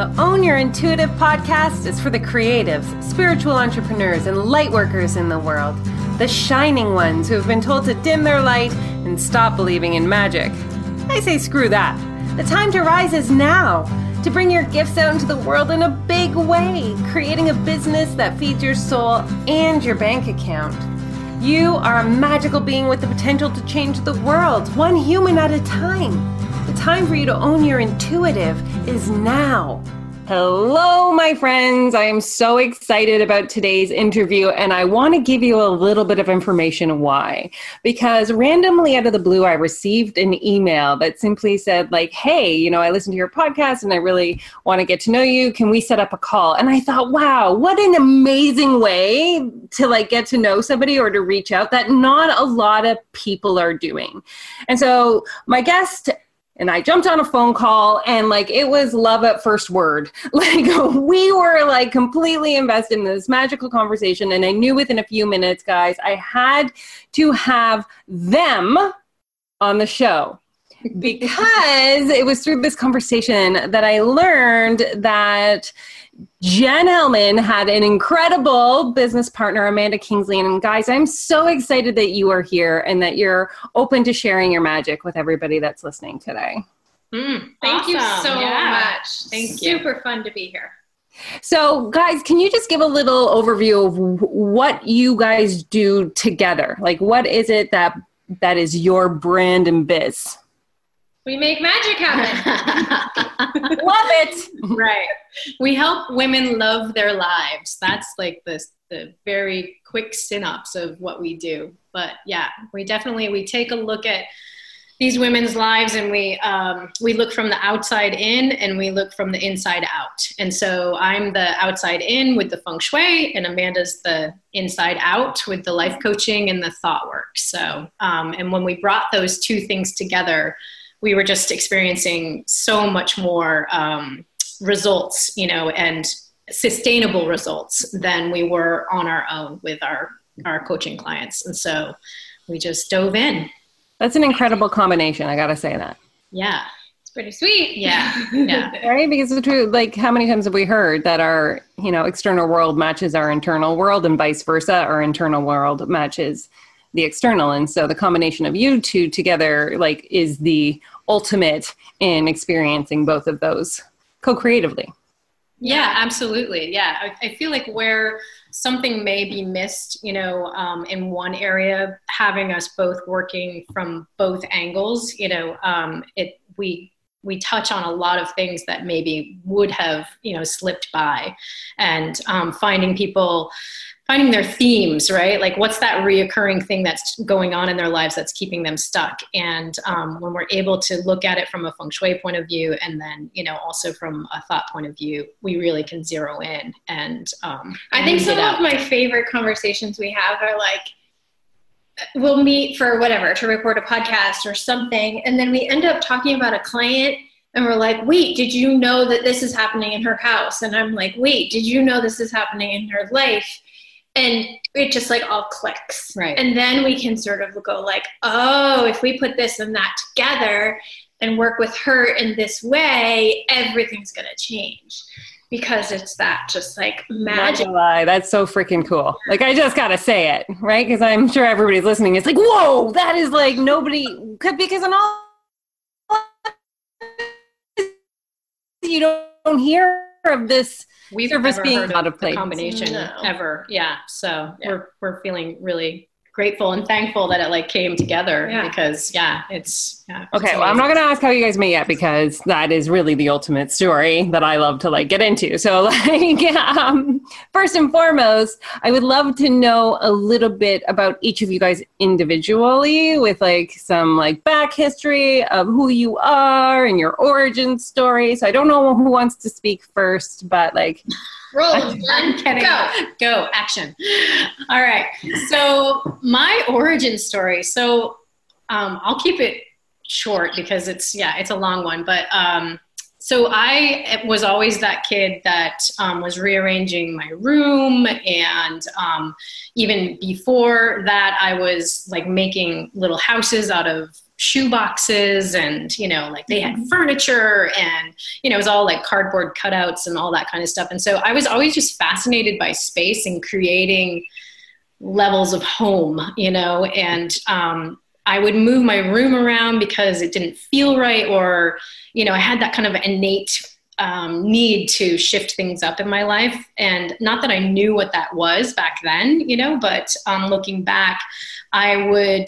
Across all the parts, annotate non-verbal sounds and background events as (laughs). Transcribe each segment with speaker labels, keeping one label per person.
Speaker 1: The Own Your Intuitive podcast is for the creatives, spiritual entrepreneurs, and light workers in the world. The shining ones who have been told to dim their light and stop believing in magic. I say screw that. The time to rise is now. To bring your gifts out into the world in a big way, creating a business that feeds your soul and your bank account. You are a magical being with the potential to change the world, one human at a time. The time for you to own your intuitive is now. Hello, my friends. I am so excited about today's interview, and I want to give you a little bit of information why. Because randomly out of the blue, I received an email that simply said, like, hey, you know, I listened to your podcast and I really want to get to know you. Can we set up a call? And I thought, wow, what an amazing way to like get to know somebody or to reach out that not a lot of people are doing. And so my guest and I jumped on a phone call and like it was love at first word. (laughs) Like we were like completely invested in this magical conversation and I knew within a few minutes guys I had to have them on the show (laughs) because it was through this conversation that I learned that Jen Hellman had an incredible business partner, Amanda Kingsley. And guys, I'm so excited that you are here and that you're open to sharing your magic with everybody that's listening today.
Speaker 2: Mm, thank awesome. you so yeah. much. Thank Super you. Super fun to be here.
Speaker 1: So, guys, can you just give a little overview of what you guys do together? Like, what is it that that is your brand and biz?
Speaker 2: We make magic happen. (laughs)
Speaker 1: love it.
Speaker 2: Right. We help women love their lives. That's like the the very quick synopsis of what we do. But yeah, we definitely we take a look at these women's lives and we um, we look from the outside in and we look from the inside out and so i'm the outside in with the feng shui and amanda's the inside out with the life coaching and the thought work so um, and when we brought those two things together we were just experiencing so much more um, results, you know, and sustainable results than we were on our own with our our coaching clients. And so we just dove in.
Speaker 1: That's an incredible combination. I got to say that.
Speaker 2: Yeah. It's pretty sweet. Yeah. Yeah. (laughs)
Speaker 1: right. Because the truth, like how many times have we heard that our, you know, external world matches our internal world and vice versa, our internal world matches the external and so the combination of you two together like is the ultimate in experiencing both of those co-creatively.
Speaker 2: Yeah absolutely. Yeah I, I feel like where something may be missed you know um, in one area having us both working from both angles you know um, it we we touch on a lot of things that maybe would have you know slipped by. And um, finding people finding their themes, right? Like what's that reoccurring thing that's going on in their lives that's keeping them stuck? And um, when we're able to look at it from a feng shui point of view, and then you know also from a thought point of view, we really can zero in. And um,
Speaker 3: I think some of my favorite conversations we have are like we'll meet for whatever to record a podcast or something, and then we end up talking about a client and we're like, wait, did you know that this is happening in her house? And I'm like, wait, did you know this is happening in her life? And it just like all clicks.
Speaker 2: Right.
Speaker 3: And then we can sort of go like oh if we put this and that together and work with her in this way everything's going to change. Because it's that just like magic.
Speaker 1: Lie. that's so freaking cool. Like i just gotta say it right? Because i'm sure everybody's listening. It's like whoa that is like nobody could because in all you don't hear of this
Speaker 2: we've service never being heard out of place combination no. ever. Yeah. So yeah. we're we're feeling really grateful and thankful that it like came together yeah. because yeah it's yeah,
Speaker 1: okay well i'm not going to ask how you guys met yet because that is really the ultimate story that i love to like get into. (laughs) So like um, first and foremost i would love to know a little bit about each of you guys individually with like some like back history of who you are and your origin story. So i don't know who wants to speak first but like
Speaker 2: Roll. I'm kidding. Go. Go. Action. All right. So my origin story. So um, I'll keep it short because it's yeah, it's a long one. But um, so I was always that kid that um, was rearranging my room, and um, even before that, I was like making little houses out of shoe boxes and you know like they had furniture and you know it was all like cardboard cutouts and all that kind of stuff and so i was always just fascinated by space and creating levels of home you know and um, i would move my room around because it didn't feel right or you know i had that kind of innate um, need to shift things up in my life. And not that I knew what that was back then, you know, but um, looking back, I would,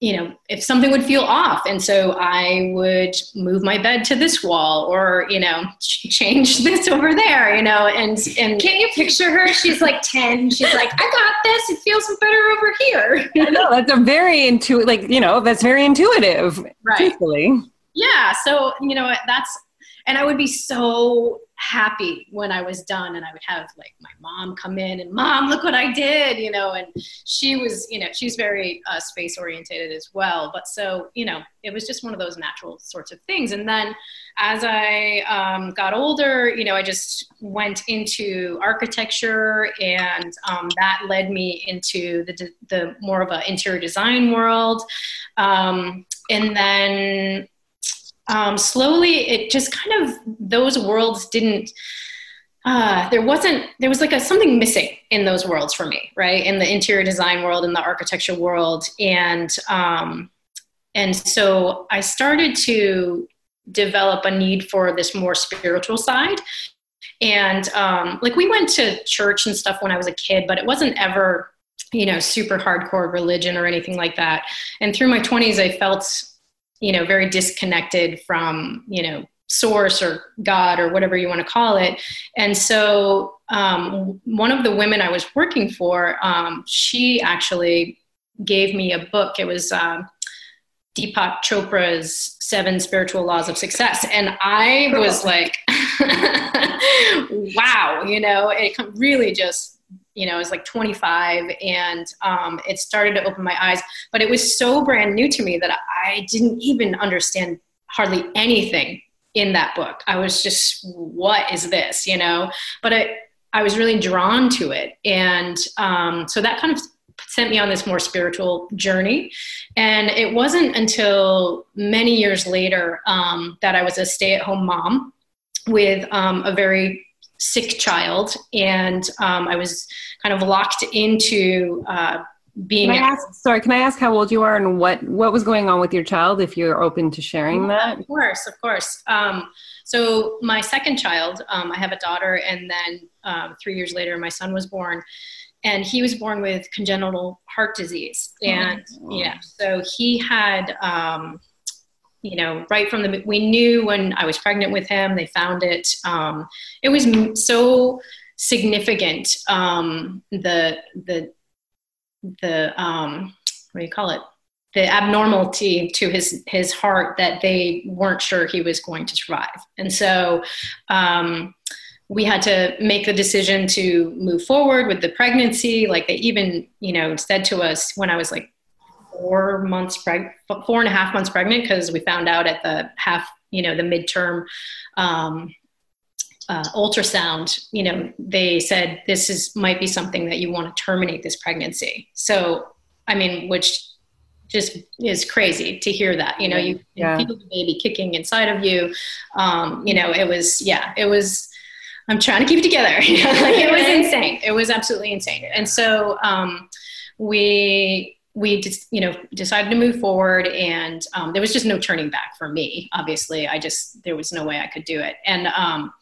Speaker 2: you know, if something would feel off. And so I would move my bed to this wall or, you know, (laughs) change this over there, you know, and, and
Speaker 3: can you picture her? She's like 10. She's like, I got this. It feels better over here.
Speaker 1: I know that's a very intuitive, like, you know, that's very intuitive.
Speaker 2: Right. Truthfully. Yeah. So, you know, that's, and I would be so happy when I was done and I would have like my mom come in and mom, look what I did, you know, and she was, you know, she's very uh, space orientated as well. But so, you know, it was just one of those natural sorts of things. And then as I um, got older, you know, I just went into architecture and um, that led me into the, the more of an interior design world. Um, and then um, slowly it just kind of those worlds didn't uh, there wasn't there was like a something missing in those worlds for me right? In the interior design world in the architecture world. And um, and so i started to develop a need for this more spiritual side. And um, like we went to church and stuff when i was a kid but it wasn't ever you know super hardcore religion or anything like that. And through my 20s i felt you know very disconnected from you know source or god or whatever you want to call it. And so um, one of the women i was working for um, she actually gave me a book. It was uh, deepak chopra's seven spiritual laws of success. And i was like (laughs) wow you know it really just you know, I was like 25 and um, it started to open my eyes. But it was so brand new to me that I didn't even understand hardly anything in that book. I was just, what is this, you know? But I, I was really drawn to it. And um, so that kind of sent me on this more spiritual journey. And it wasn't until many years later um, that I was a stay at home mom with um, a very sick child. And um, I was kind of locked into uh, being.
Speaker 1: Can I ask, sorry, can I ask how old you are and what what was going on with your child? If you're open to sharing that,
Speaker 2: of course, of course. Um, so my second child, um, I have a daughter, and then um, three years later, my son was born. And he was born with congenital heart disease, oh, and oh. yeah, so he had um, you know, right from the we knew when I was pregnant with him, they found it. Um, it was so significant um, the the the um, what do you call it the abnormality to his his heart that they weren't sure he was going to survive and so um, we had to make the decision to move forward with the pregnancy like they even you know said to us when i was like four months pregnant four and a half months pregnant because we found out at the half you know the midterm um, uh, ultrasound, you know, they said this is might be something that you want to terminate this pregnancy. So, I mean, which just is crazy to hear that. You know, you yeah. feel the baby kicking inside of you. Um, you know, it was yeah, it was. I'm trying to keep it together. (laughs) like, it was (laughs) insane. It was absolutely insane. And so um, we we just you know decided to move forward and um, there was just no turning back for me obviously i just there was no way i could do it and um,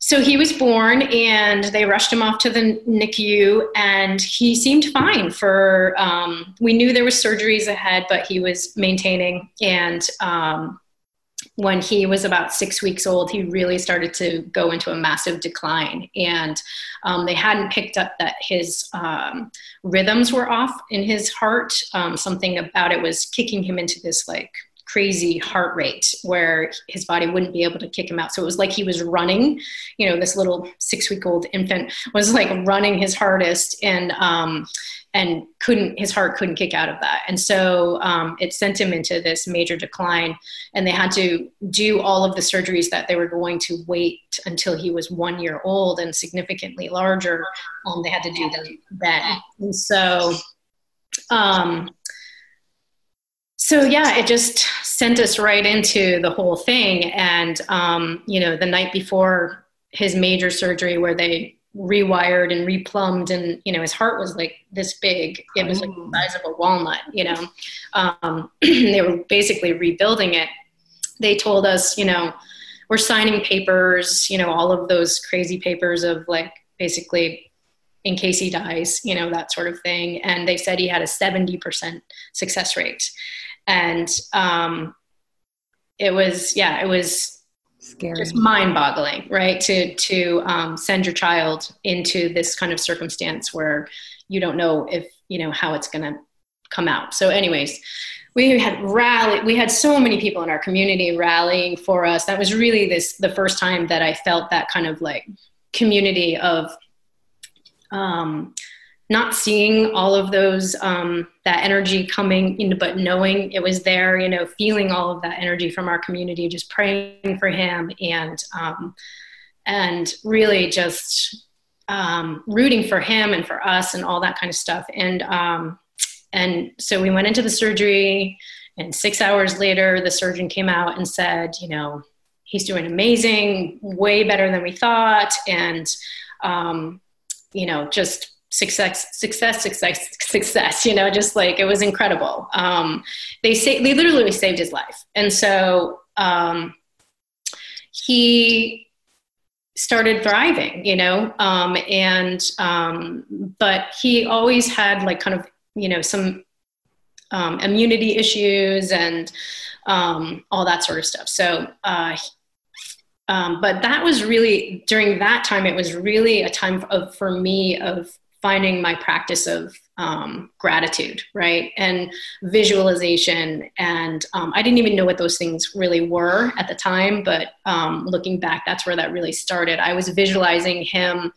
Speaker 2: so he was born and they rushed him off to the NICU and he seemed fine for, um, we knew there was surgeries ahead, but he was maintaining. And um, when he was about six weeks old, he really started to go into a massive decline. And um, they hadn't picked up that his um, rhythms were off in his heart. Um, something about it was kicking him into this like crazy heart rate where his body wouldn't be able to kick him out. So it was like he was running, you know, this little six week old infant was like running his hardest and, um, and couldn't, his heart couldn't kick out of that. And so um, it sent him into this major decline. And they had to do all of the surgeries that they were going to wait until he was one year old and significantly larger. Um, they had to do them then. And so, um, so yeah, it just sent us right into the whole thing. And um, you know, the night before his major surgery, where they rewired and replumbed, and you know, his heart was like this big. It was like the size of a walnut. You know, um, (clears throat) they were basically rebuilding it. They told us, you know, we're signing papers. You know, all of those crazy papers of like basically in case he dies, you know, that sort of thing. And they said he had a 70% success rate and um, it was yeah it was
Speaker 1: Scary.
Speaker 2: just mind-boggling right? To to um, send your child into this kind of circumstance where you don't know if you know how it's going to come out. So anyways we had rally we had so many people in our community rallying for us. That was really this the first time that i felt that kind of like community of um, not seeing all of those um, that energy coming in but knowing it was there you know feeling all of that energy from our community just praying for him and um, and really just um, rooting for him and for us and all that kind of stuff. And um, and so we went into the surgery and six hours later the surgeon came out and said you know he's doing amazing way better than we thought. And um, you know just success success success success you know just like it was incredible. Um, they say they literally saved his life. And so um, he started thriving you know um, and um, but he always had like kind of you know some um, immunity issues and um, all that sort of stuff. So uh, um, but that was really during that time it was really a time of for me of finding my practice of um, gratitude, right? And visualization. And um, I didn't even know what those things really were at the time, but um, looking back, that's where that really started. I was visualizing him.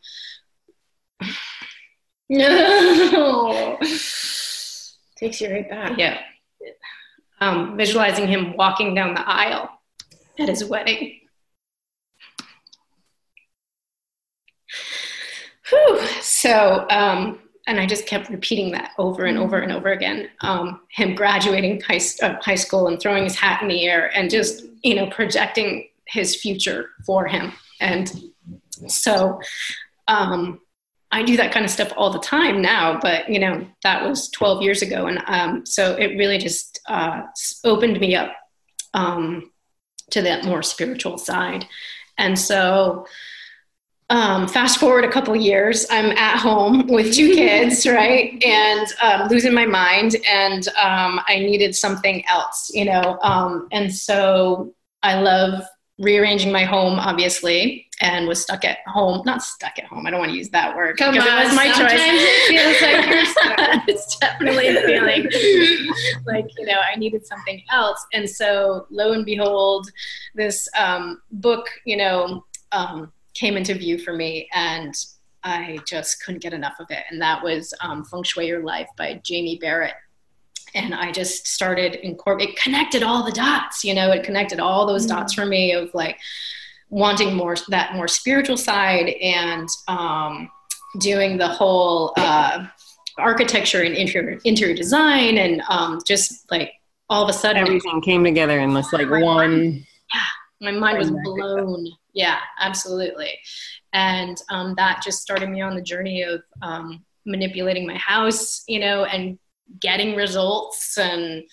Speaker 3: No. (laughs) Takes you right back.
Speaker 2: Yeah. Um, visualizing him walking down the aisle at his wedding. Whew. So, um, and I just kept repeating that over and over and over again. Um, him graduating high, uh, high school and throwing his hat in the air and just, you know, projecting his future for him. And so um, I do that kind of stuff all the time now, but, you know, that was 12 years ago. And um, so it really just uh, opened me up um, to that more spiritual side. And so, um, fast forward a couple years, I'm at home with two (laughs) kids, right, and um, losing my mind, and um, I needed something else, you know. Um, and so I love rearranging my home, obviously, and was stuck at home. Not stuck at home. I don't want to use that word
Speaker 3: Come
Speaker 2: because
Speaker 3: on,
Speaker 2: it was my
Speaker 3: sometimes
Speaker 2: choice.
Speaker 3: it (laughs) feels like you're stuck.
Speaker 2: it's definitely a feeling (laughs) like you know I needed something else, and so lo and behold, this um, book, you know. Um, came into view for me and I just couldn't get enough of it. And that was um, Feng Shui Your Life by Jayme Barrett. And I just started incorporating, it connected all the dots, you know, it connected all those
Speaker 3: Mm.
Speaker 2: dots for me of like wanting more, that more spiritual side and um, doing the whole uh, architecture and interior, interior design and um, just like all of a sudden
Speaker 1: Everything came together in this like one.
Speaker 2: My mind was blown. Yeah absolutely. And um, that just started me on the journey of um, manipulating my house you know and getting results. And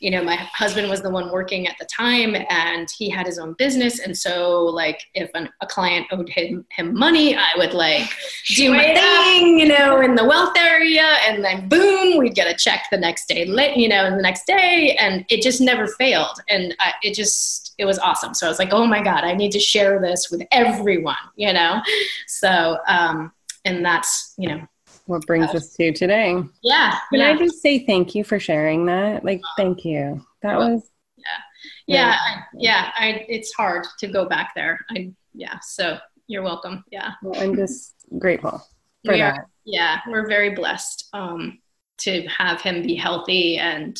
Speaker 2: you know my husband was the one working at the time and he had his own business. And so like if an, a client owed him, him money i would like do my thing you know in the wealth area. And then boom we'd get a check the next day you know and the next day. And it just never failed. And I, it just it was awesome so i was like oh my god i need to share this with everyone you know so um and that's you know
Speaker 1: What brings us to today?
Speaker 2: yeah
Speaker 1: Can
Speaker 2: yeah
Speaker 1: I just say thank you for sharing that? Like, thank you. That was
Speaker 2: yeah Yeah. I, yeah I, it's hard to go back there i yeah so you're welcome yeah
Speaker 1: well, I'm just grateful (laughs) for
Speaker 2: We
Speaker 1: that.
Speaker 2: yeah we're very blessed um to have him be healthy and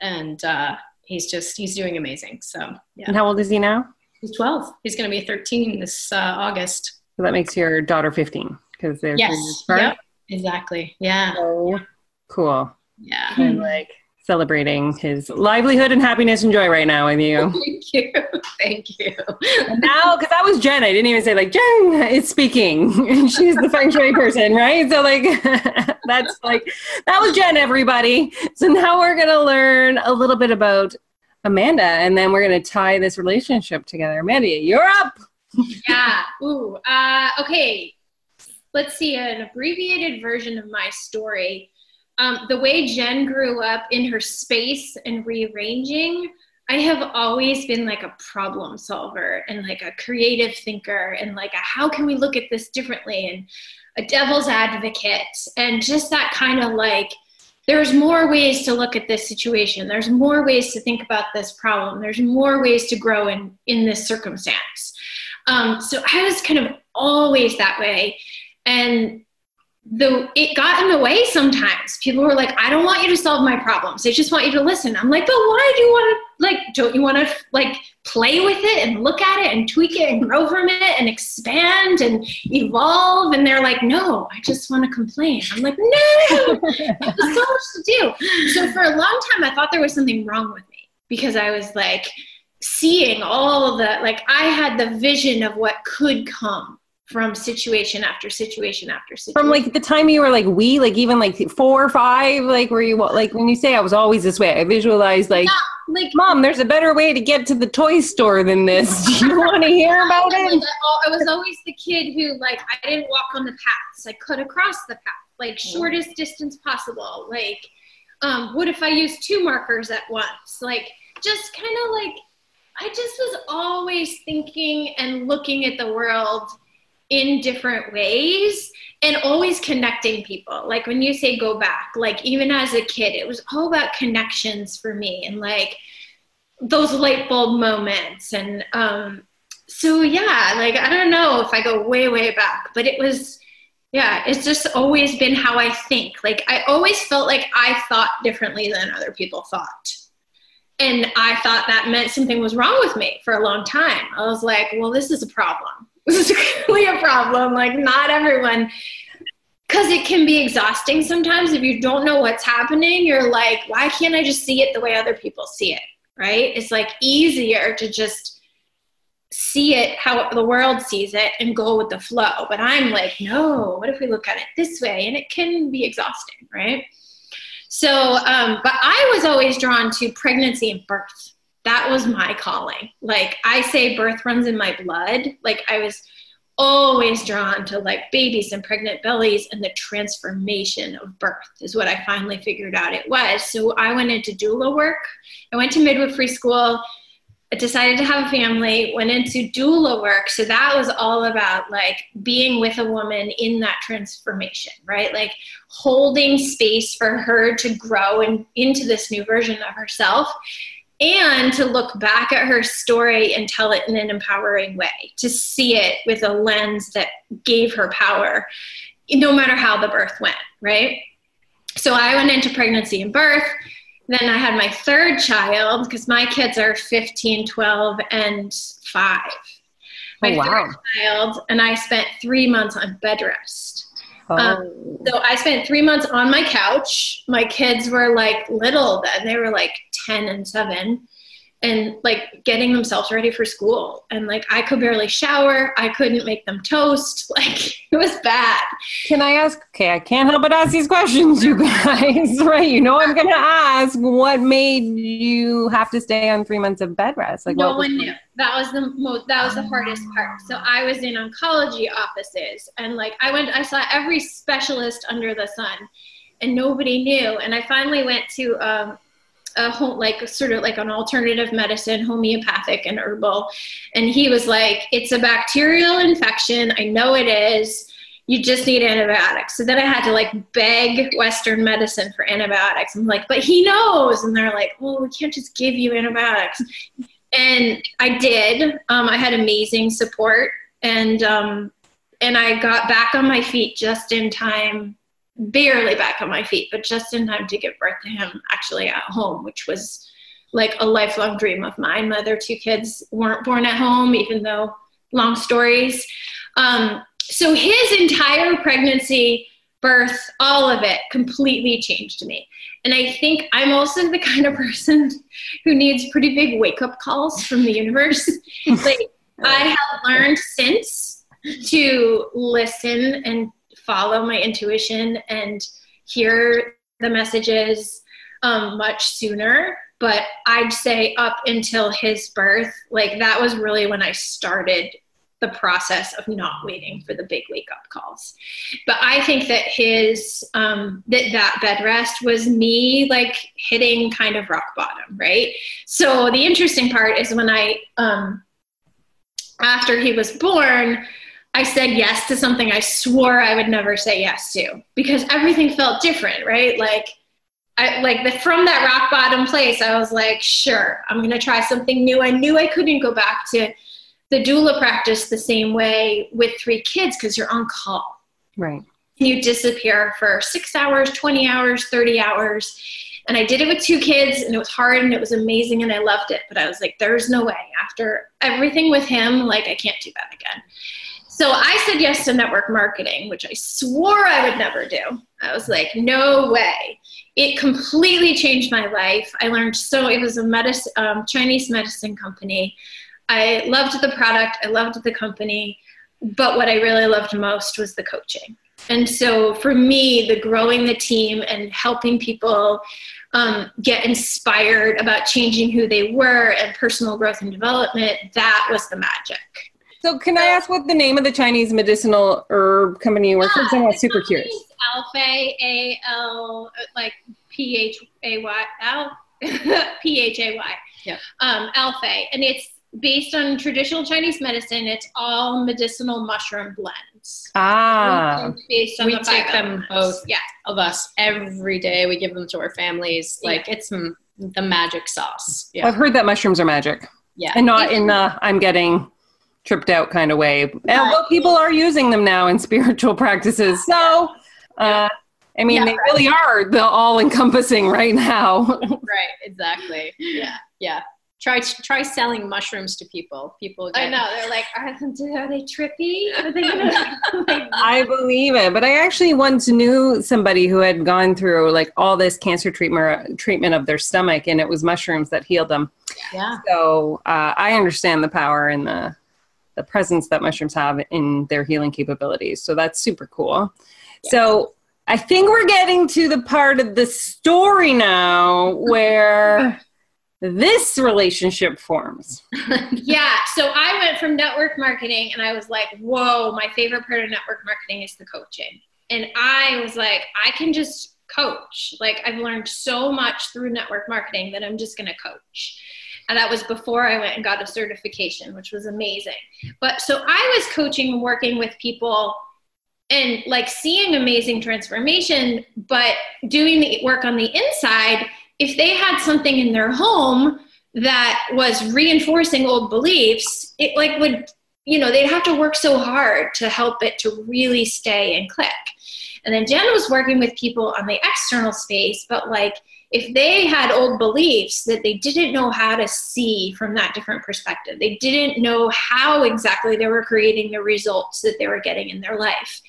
Speaker 2: and uh he's just he's doing amazing. So yeah.
Speaker 1: And how old is he now?
Speaker 2: he's 12 he's going to be 13 this uh, august.
Speaker 1: So that makes your daughter 15 because they're
Speaker 2: yes. yep. Exactly. Yeah.
Speaker 1: So cool.
Speaker 2: yeah.
Speaker 1: And like celebrating his livelihood and happiness and joy right now with you. (laughs)
Speaker 2: Thank you. Thank you.
Speaker 1: And now, because that was Jen, I didn't even say like Jen is speaking. (laughs) She's the feng shui person, right? So like (laughs) that's like that was Jen, everybody. So now we're gonna learn a little bit about Amanda, and then we're gonna tie this relationship together. Amanda, you're up.
Speaker 3: yeah. Ooh. Uh, okay. Let's see an abbreviated version of my story um, the way Jen grew up in her space and rearranging, I have always been like a problem solver and like a creative thinker and like a how can we look at this differently and a devil's advocate and just that kind of like there's more ways to look at this situation. There's more ways to think about this problem. There's more ways to grow in in this circumstance. Um, so i was kind of always that way. And the it got in the way sometimes. People were like, I don't want you to solve my problems. I just want you to listen. I'm like, but why do you want to like don't you want to like play with it and look at it and tweak it and grow from it and expand and evolve? And they're like, no, I just want to complain. I'm like, no, there's so much to do. So for a long time I thought there was something wrong with me because I was like seeing all the like I had the vision of what could come from situation after situation after situation.
Speaker 1: From like the time you were like we, like even like four or five, like were you like when you say I was always this way, I visualized like, yeah, like mom, there's a better way to get to the toy store than this. Do you want to hear (laughs) about it?
Speaker 3: I was always the kid who like I didn't walk on the paths. I cut across the path, like shortest distance possible. Like, um, what if I use two markers at once? Like, just kind of like I just was always thinking and looking at the world in different ways and always connecting people. Like when you say go back, like even as a kid, it was all about connections for me and like those light bulb moments. And um, so, yeah, like I don't know if I go way, way back, but it was, yeah, it's just always been how I think. Like I always felt like I thought differently than other people thought. And I thought that meant something was wrong with me for a long time. I was like, well, this is a problem this is (laughs) clearly a problem. Like, not everyone, because it can be exhausting sometimes if you don't know what's happening. You're like, why can't I just see it the way other people see it? Right? It's like easier to just see it how the world sees it and go with the flow. But I'm like, no, what if we look at it this way? And it can be exhausting, right? So, um, but I was always drawn to pregnancy and birth that was my calling. Like I say, birth runs in my blood. Like I was always drawn to like babies and pregnant bellies and the transformation of birth is what I finally figured out it was. So I went into doula work. I went to midwifery school. I decided to have a family, went into doula work. So that was all about like being with a woman in that transformation, right? Like holding space for her to grow and into this new version of herself and to look back at her story and tell it in an empowering way, to see it with a lens that gave her power, no matter how the birth went, right? So I went into pregnancy and birth. Then I had my third child because my kids are 15, 12, and five. My
Speaker 1: oh, wow.
Speaker 3: third child, and I spent three months on bed rest. Um, oh. Um, so I spent three months on my couch. My kids were like little then; they were like ten and seven, and like getting themselves ready for school. And like I could barely shower. I couldn't make them toast. (laughs) Like it was bad.
Speaker 1: Can I ask? Okay, I can't help but ask these questions, you guys. (laughs) right? You know I'm gonna ask. What made you have to stay on three months of bed rest?
Speaker 3: Like no one knew. That was the most. That was the hardest part. So I was in oncology offices, and like I went. I saw every specialist under the sun, and nobody knew. And I finally went to. Um, a home, like sort of like an alternative medicine, homeopathic and herbal. And he was like, it's a bacterial infection. I know it is. You just need antibiotics. So then I had to like beg Western medicine for antibiotics. I'm like, but he knows. And they're like, well, we can't just give you antibiotics. And I did. Um, I had amazing support. And, um, and I got back on my feet just in time barely back on my feet, but just in time to give birth to him actually at home, which was like a lifelong dream of mine. My other two kids weren't born at home, even though long stories. Um, so his entire pregnancy birth, all of it completely changed me. And I think I'm also the kind of person (laughs) who needs pretty big wake up calls from the universe. (laughs) like, I have learned since to listen and follow my intuition and hear the messages um, much sooner. But I'd say up until his birth, like that was really when I started the process of not waiting for the big wake up calls. But I think that his um, that that bed rest was me like hitting kind of rock bottom, right? So the interesting part is when I um, after he was born. I said yes to something I swore I would never say yes to because everything felt different, right? Like I, like the, from that rock bottom place, I was like, sure, I'm going to try something new. I knew I couldn't go back to the doula practice the same way with three kids because you're on call.
Speaker 1: Right.
Speaker 3: You disappear for six hours, 20 hours, 30 hours. And I did it with two kids and it was hard and it was amazing and I loved it. But I was like, there's no way. After everything with him, like, I can't do that again. So I said yes to network marketing, which I swore I would never do. I was like, no way. It completely changed my life. I learned so, it was a medicine, um, Chinese medicine company. I loved the product, I loved the company, but what I really loved most was the coaching. And so for me, the growing the team and helping people um, get inspired about changing who they were and personal growth and development, that was the magic.
Speaker 1: So, can I ask what the name of the Chinese medicinal herb company you work for? I'm super curious.
Speaker 3: Alphay, A L, like P H A Y, L, (laughs) P H A Y.
Speaker 1: Yeah.
Speaker 3: Um, Alphay, and it's based on traditional Chinese medicine. It's all medicinal mushroom blends.
Speaker 1: Ah.
Speaker 3: Based on
Speaker 2: we
Speaker 3: the
Speaker 2: take them both
Speaker 3: Yeah.
Speaker 2: of us every day. We give them to our families. Like it's m- the magic sauce. Yeah.
Speaker 1: I've heard that mushrooms are magic,
Speaker 2: Yeah.
Speaker 1: and not in the I'm getting tripped out kind of way. Although people are using them now in (laughs) spiritual practices, so uh, I mean
Speaker 3: Yeah.
Speaker 1: they really are the all-encompassing right now. (laughs)
Speaker 2: right. Exactly. Yeah. Yeah. Try try selling mushrooms to people. People.
Speaker 3: I know. They're like, are, are they trippy? Are they gonna? (laughs)
Speaker 1: I believe it, but I actually once knew somebody who had gone through like all this cancer treatment treatment of their stomach, and it was mushrooms that healed them.
Speaker 2: Yeah.
Speaker 1: So uh, I understand the power and the the presence that mushrooms have in their healing capabilities. So that's super cool. So I think we're getting to the part of the story now (laughs) where this relationship forms. (laughs)
Speaker 3: yeah. So I went from network marketing and I was like, whoa, my favorite part of network marketing is the coaching. And I was like, I can just coach. Like, I've learned so much through network marketing that I'm just going to coach. And that was before I went and got a certification, which was amazing. But so I was coaching and working with people and like seeing amazing transformation, but doing the work on the inside, if they had something in their home that was reinforcing old beliefs, it like would, you know, they'd have to work so hard to help it to really stay and click. And then Jen was working with people on the external space, but like if they had old beliefs that they didn't know how to see from that different perspective, they didn't know how exactly they were creating the results that they were getting in their life,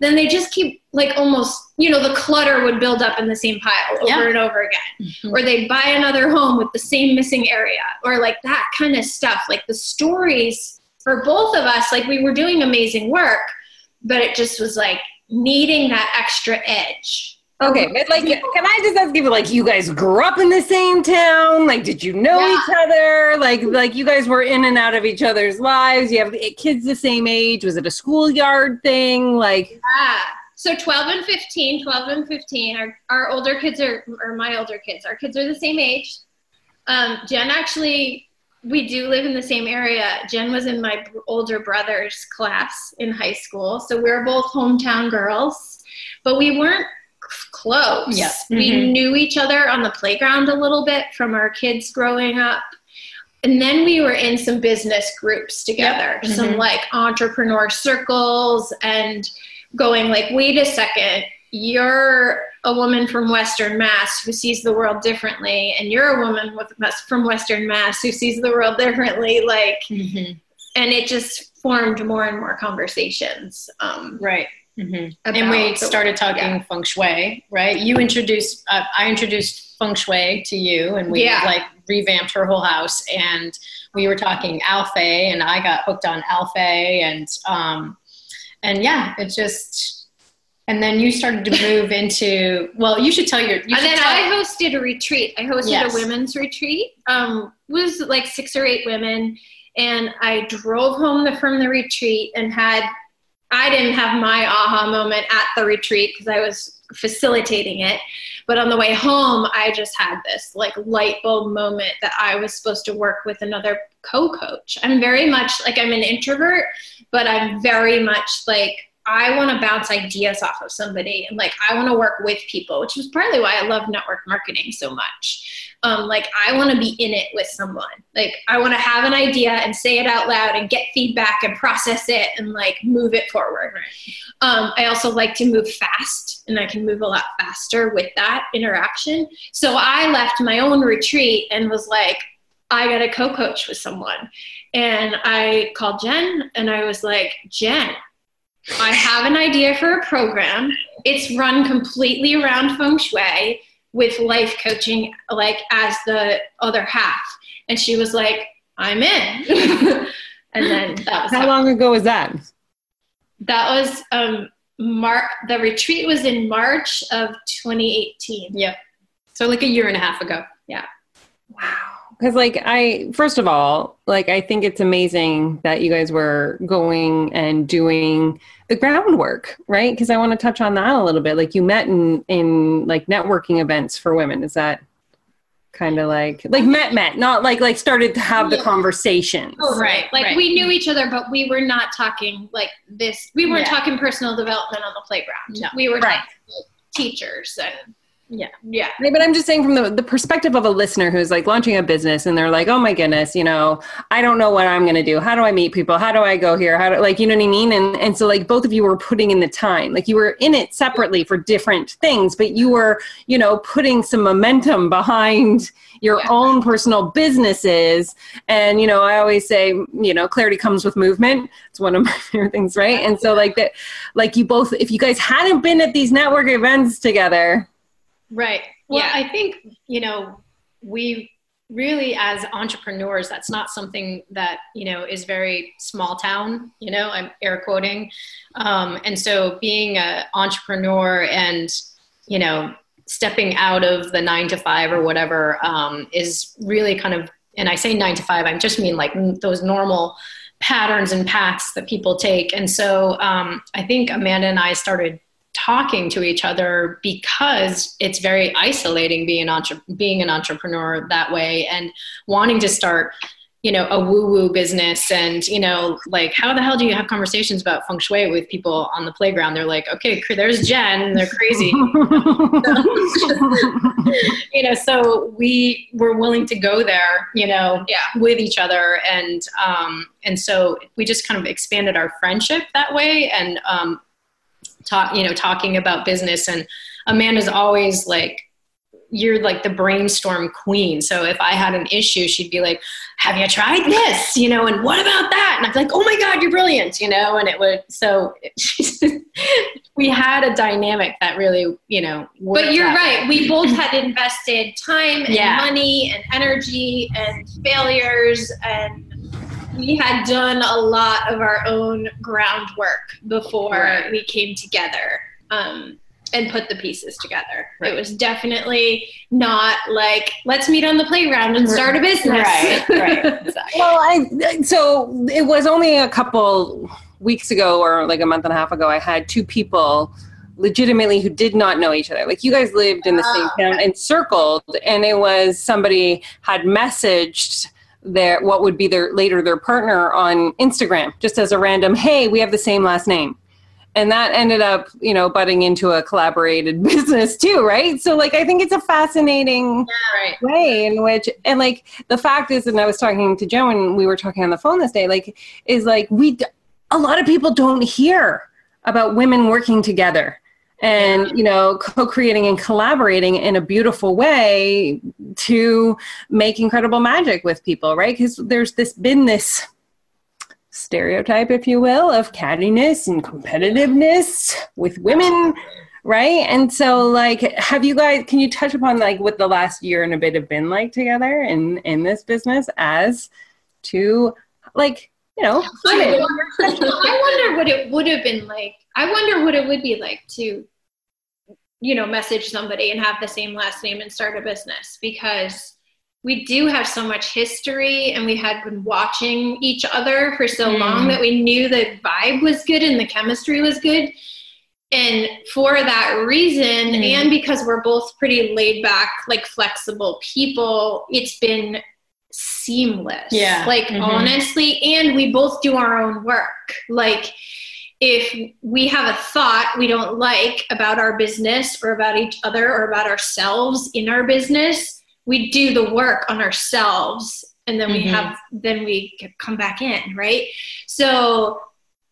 Speaker 3: then they just keep like almost, you know, the clutter would build up in the same pile over
Speaker 2: Yeah.
Speaker 3: and over again.
Speaker 2: Mhm.
Speaker 3: Or they'd buy another home with the same missing area, or like that kind of stuff. Like the stories for both of us, like we were doing amazing work, but it just was like needing that extra edge.
Speaker 1: Okay, but like, can I just ask you, like, you guys grew up in the same town? Like, did you know
Speaker 3: Yeah.
Speaker 1: each other? Like, like you guys were in and out of each other's lives. You have kids the same age. Was it a schoolyard thing? Like,
Speaker 3: Ah, so 12 and 15, 12 and 15, our, our older kids are, or my older kids, our kids are the same age. Um, Jen actually, we do live in the same area. Jen was in my older brother's class in high school. So we're both hometown girls, but we weren't close.
Speaker 2: Yeah.
Speaker 3: We
Speaker 1: Mhm.
Speaker 3: knew each other on the playground a little bit from our kids growing up. And then we were in some business groups together, some
Speaker 1: Mhm.
Speaker 3: like entrepreneur circles and going like, wait a second, you're a woman from Western Mass who sees the world differently, and you're a woman with, from Western Mass who sees the world (laughs) differently. Like,
Speaker 2: Mhm.
Speaker 3: and it just formed more and more conversations. Um,
Speaker 2: Right. Mhm.
Speaker 3: about
Speaker 2: and we started talking
Speaker 3: yeah.
Speaker 2: feng shui, right? You introduced, uh, I introduced feng shui to you, and we
Speaker 3: Yeah.
Speaker 2: like revamped her whole house. And we were talking Alphay, and I got hooked on Alphay, and um, and yeah, it just. And then you started to (laughs) move into. Well, you should tell your. You
Speaker 3: and then
Speaker 2: tell,
Speaker 3: I hosted a retreat. I hosted
Speaker 2: Yes.
Speaker 3: a women's retreat. Um, it was like six or eight women, and I drove home the, from the retreat and had. I didn't have my aha moment at the retreat because I was facilitating it, but on the way home, I just had this like light bulb moment that I was supposed to work with another co-coach. I'm very much like I'm an introvert, but I'm very much like I want to bounce ideas off of somebody and like I want to work with people, which is partly why I love network marketing so much. Um, like I want to be in it with someone. Like I want to have an idea and say it out loud and get feedback and process it and like move it forward. Um, I also like to move fast and I can move a lot faster with that interaction. So I left my own retreat and was like, I got to co coach with someone. And I called Jen and I was like, Jen, I have an idea for a program. It's run completely around feng shui with life coaching, like as the other half. And she was like, I'm in. (laughs) and then that was
Speaker 1: How
Speaker 3: how-
Speaker 1: long ago was that?
Speaker 3: that was um Mar- the retreat was in March of 2018.
Speaker 2: Yep. So like a year and a half ago. Yeah.
Speaker 1: Wow. Because, like, I, first of all, like, I think it's amazing that you guys were going and doing the groundwork, right? Because I want to touch on that a little bit. Like, you met in, in like, networking events for women. Is that kind of like, like, met, met, not like, like, started to have the
Speaker 3: Yeah.
Speaker 1: conversations?
Speaker 2: Oh, right,
Speaker 3: Like
Speaker 2: right.
Speaker 3: we knew each other, but we were not talking like this. We weren't
Speaker 2: Yeah.
Speaker 3: talking personal development on the playground.
Speaker 2: No.
Speaker 3: We were
Speaker 1: Right.
Speaker 3: talking like, teachers and
Speaker 2: Yeah.
Speaker 3: yeah.
Speaker 1: But I'm just saying from the, the perspective of a listener who's like launching a business and they're like, oh my goodness, you know, I don't know what I'm going to do. How do I meet people? How do I go here? How do like, you know what I mean? And, and so like both of you were putting in the time, like you were in it separately for different things, but you were, you know, putting some momentum behind your
Speaker 3: Yeah.
Speaker 1: own personal businesses. And, you know, I always say, you know, clarity comes with movement. It's one of (laughs) my favorite things. Right. And so like that, like you both, if you guys hadn't been at these network events together,
Speaker 2: Right. Well,
Speaker 3: Yeah.
Speaker 2: I think, you know, we really, as entrepreneurs, that's not something that, you know, is very small town, you know, I'm air quoting. Um, and so being an entrepreneur and, you know, stepping out of the nine to five or whatever um, is really kind of, and I say nine to five, I just mean like those normal patterns and paths that people take. And so um, I think Amanda and I started talking to each other because it's very isolating being an entre- being an entrepreneur that way and wanting to start you know a woo woo business and you know like how the hell do you have conversations about feng shui with people on the playground? They're like okay there's Jen. They're crazy. (laughs) (laughs) You know so we were willing to go there you know
Speaker 3: Yeah.
Speaker 2: with each other and um and so we just kind of expanded our friendship that way and um talk you know talking about business and amanda's always like you're like the brainstorm queen so if i had an issue she'd be like have you tried this you know and what about that and i'd be like oh my god you're brilliant you know and it would so (laughs) we had a dynamic that really you know
Speaker 3: But you're right.
Speaker 2: way.
Speaker 3: We both had invested time and
Speaker 2: Yeah.
Speaker 3: money and energy and failures and we had done a lot of our own groundwork before
Speaker 2: Right.
Speaker 3: we came together um, and put the pieces together.
Speaker 2: Right.
Speaker 3: It was definitely not like let's meet on the playground and start a business.
Speaker 2: right right (laughs) exactly
Speaker 1: Well, I so it was only a couple weeks ago or like a month and a half ago. I had two people legitimately who did not know each other. Like you guys lived in the same
Speaker 3: Oh,
Speaker 1: town and circled, and it was somebody had messaged their what would be their later their partner on Instagram just as a random, hey, we have the same last name. And that ended up, you know, butting into a collaborated (laughs) business too, right? So like I think it's a fascinating
Speaker 2: right
Speaker 1: way in which and like the fact is and i was talking to joe and we were talking on the phone this day like is like we a lot of people don't hear about women working together and you know co-creating and collaborating in a beautiful way to make incredible magic with people right because there's this been this stereotype, if you will, of cattiness and competitiveness with women, right? And so, like, have you guys? Can you touch upon like what the last year and a bit have been like together in in this business as to like you know?
Speaker 3: I wonder, I wonder what it would have been like. I wonder what it would be like to, you know, message somebody and have the same last name and start a business because we do have so much history and we had been watching each other for so mm. long that we knew the vibe was good and the chemistry was good and for that reason mm. and because we're both pretty laid back like flexible people it's been seamless
Speaker 1: yeah
Speaker 3: like mm-hmm. honestly and we both do our own work like if we have a thought we don't like about our business or about each other or about ourselves in our business we do the work on ourselves and then mm-hmm. we have then we come back in right so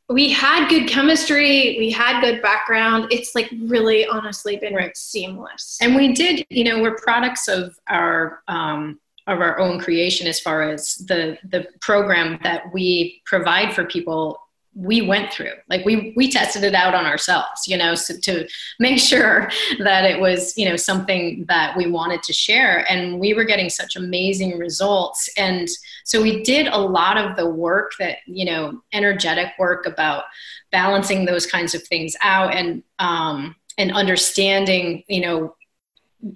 Speaker 3: we had good chemistry we had good background it's like really honestly been right. seamless
Speaker 2: and we did you know we're products of our um, of our own creation as far as the the program that we provide for people we went through. Like we we tested it out on ourselves you know so to make (laughs) sure that it was you know something that we wanted to share. And we were getting such amazing results. And so we did a lot of the work that you know energetic work about balancing those kinds of things out and um and understanding you know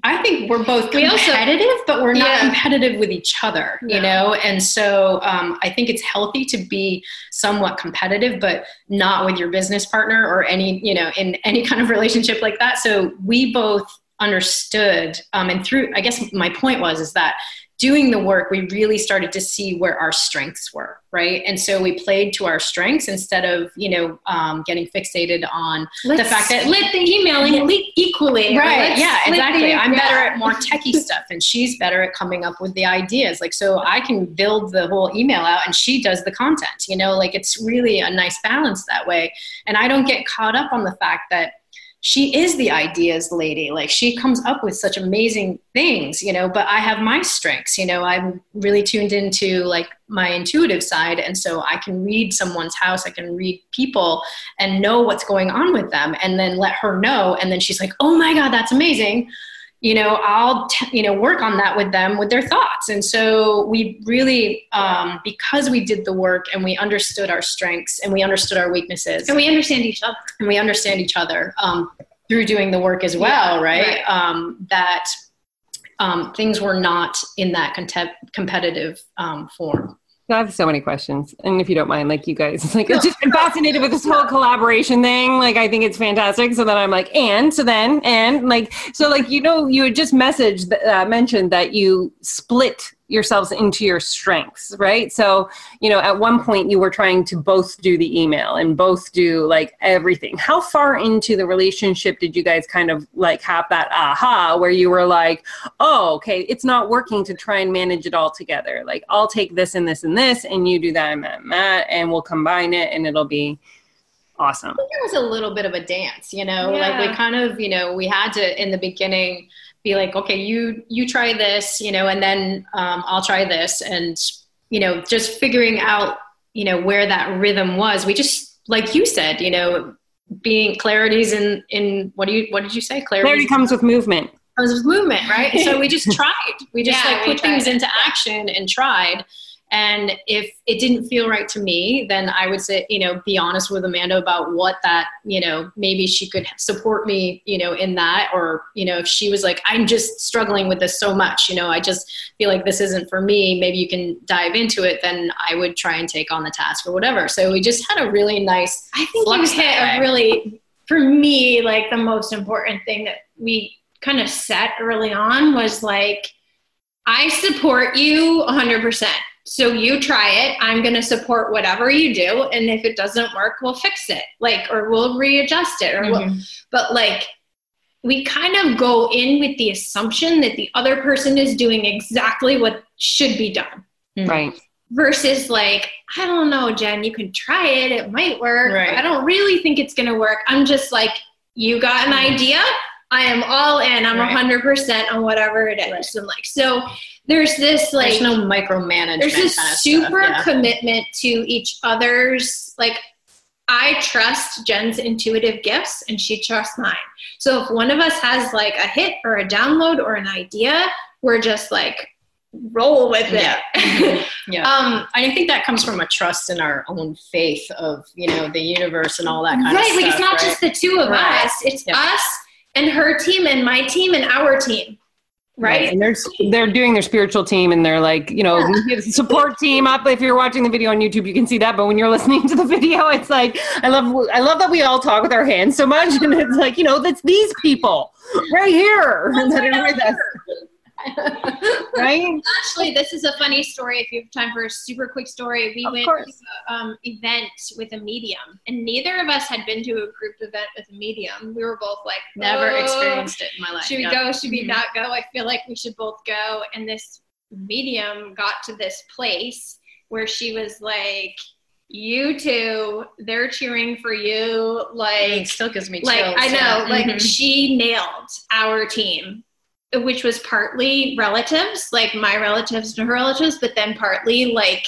Speaker 2: I think we're both competitive, we also, but we're not yeah. competitive with each other, no. you know? And so um, I think it's healthy to be somewhat competitive, but not with your business partner or any, you know, in any (laughs) kind of relationship like that. So we both understood, um, and through, I guess my point was, is that doing the work, we really started to see where our strengths were, right? And so we played to our strengths instead of, you know, um, getting fixated on let's the fact that
Speaker 3: let the emailing equally,
Speaker 2: right? yeah, exactly. The, I'm yeah. better at more techie (laughs) stuff, and she's better at coming up with the ideas. Like, so I can build the whole email out, and she does the content. You know, like it's really a nice balance that way. And I don't get caught up on the fact that she is the ideas lady. Like she comes up with such amazing things you know but i have my strengths you know i'm really tuned into like my intuitive side. And so i can read someone's house i can read people and know what's going on with them and then let her know. And then she's like oh my god that's amazing you know i'll t- you know work on that with them with their thoughts. And so we really um, because we did the work and we understood our strengths and we understood our weaknesses
Speaker 3: and we understand each other.
Speaker 2: and we understand each other um, through doing the work as well yeah, right, right. Um, that um, things were not in that competitive um, form
Speaker 1: I have so many questions, and if you don't mind, like you guys, (laughs) like I've just fascinated with this whole collaboration thing. Like I think it's fantastic. So then I'm like, and so then and like so like you know you had just messaged uh, mentioned that you split yourselves into your strengths, right? So, you know, at one point you were trying to both do the email and both do like everything. How far into the relationship did you guys kind of like have that aha where you were like, oh, okay, it's not working to try and manage it all together. Like, I'll take this and this and this, and you do that and that and that, and we'll combine it and it'll be awesome. I
Speaker 2: think it was a little bit of a dance, you know, yeah. like we kind of, you know, we had to in the beginning be like, okay, you you try this, you know, and then um, I'll try this, and you know, just figuring out, you know, where that rhythm was. We just, like you said, you know, being clarities in in what do you what did you say?
Speaker 1: Clarity, clarity comes with movement.
Speaker 2: Comes with movement, right? so we just (laughs) tried. We just yeah, like put things into action and tried. And if it didn't feel right to me, then I would say, you know, be honest with Amanda about what that, you know, maybe she could support me, you know, in that. Or, you know, if she was like, I'm just struggling with this so much, you know, I just feel like this isn't for me, maybe you can dive into it, then I would try and take on the task or whatever. So we just had a really nice,
Speaker 3: I think you hit a really, for me, like the most important thing that we kind of set early on was like, I support you 100%. So you try it. I'm going to support whatever you do. And if it doesn't work, we'll fix it. Like, or we'll readjust it. Or mm-hmm. we'll, but like, we kind of go in with the assumption that the other person is doing exactly what should be done.
Speaker 1: Mm-hmm. Right.
Speaker 3: Versus like, I don't know, Jen, you can try it. It might work. Right. I don't really think it's going to work. I'm just like, you got an idea. I am all in. I'm
Speaker 2: Right.
Speaker 3: hundred percent on whatever it is.
Speaker 2: Right.
Speaker 3: And like so there's this like
Speaker 2: There's no micromanagement.
Speaker 3: there's this
Speaker 2: kind of
Speaker 3: super
Speaker 2: stuff. Yeah.
Speaker 3: commitment to each other's like I trust Jen's intuitive gifts and she trusts mine. So if one of us has like a hit or a download or an idea, we're just like roll with
Speaker 2: Yeah.
Speaker 3: it. (laughs)
Speaker 2: Yeah.
Speaker 3: um
Speaker 2: I think that comes from a trust in our own faith of you know the universe and all that kind
Speaker 3: right,
Speaker 2: of stuff. Right.
Speaker 3: Like it's not
Speaker 2: right?
Speaker 3: just the two of
Speaker 2: Right.
Speaker 3: us, it's
Speaker 2: Yeah.
Speaker 3: us and her team and my team and our team. Right?
Speaker 1: And they're they're doing their spiritual team and they're like, you know, support team up. If you're watching the video on YouTube, you can see that. But when you're listening to the (laughs) video, it's like I love I love that we all talk with our hands so much, (laughs) and it's like you know that's these people right here (laughs) that are with us, right? (laughs)
Speaker 3: Actually, this is a funny story. If you have time for a super quick story, we
Speaker 1: Of
Speaker 3: went
Speaker 1: course.
Speaker 3: to an um, event with a medium, and neither of us had been to a group event with a medium. We were both like,
Speaker 2: Never
Speaker 3: "Oh,
Speaker 2: experienced it in my life.
Speaker 3: Should we go? Should we
Speaker 2: Mhm.
Speaker 3: not go? I feel like we should both go. And this medium got to this place where she was like, "You two, they're cheering for you."
Speaker 2: It
Speaker 3: Like,
Speaker 2: still gives me
Speaker 3: like
Speaker 2: chills.
Speaker 3: I know,
Speaker 2: yeah.
Speaker 3: like
Speaker 2: Mhm.
Speaker 3: she nailed our team, which was partly relatives, like my relatives and her relatives, but then partly like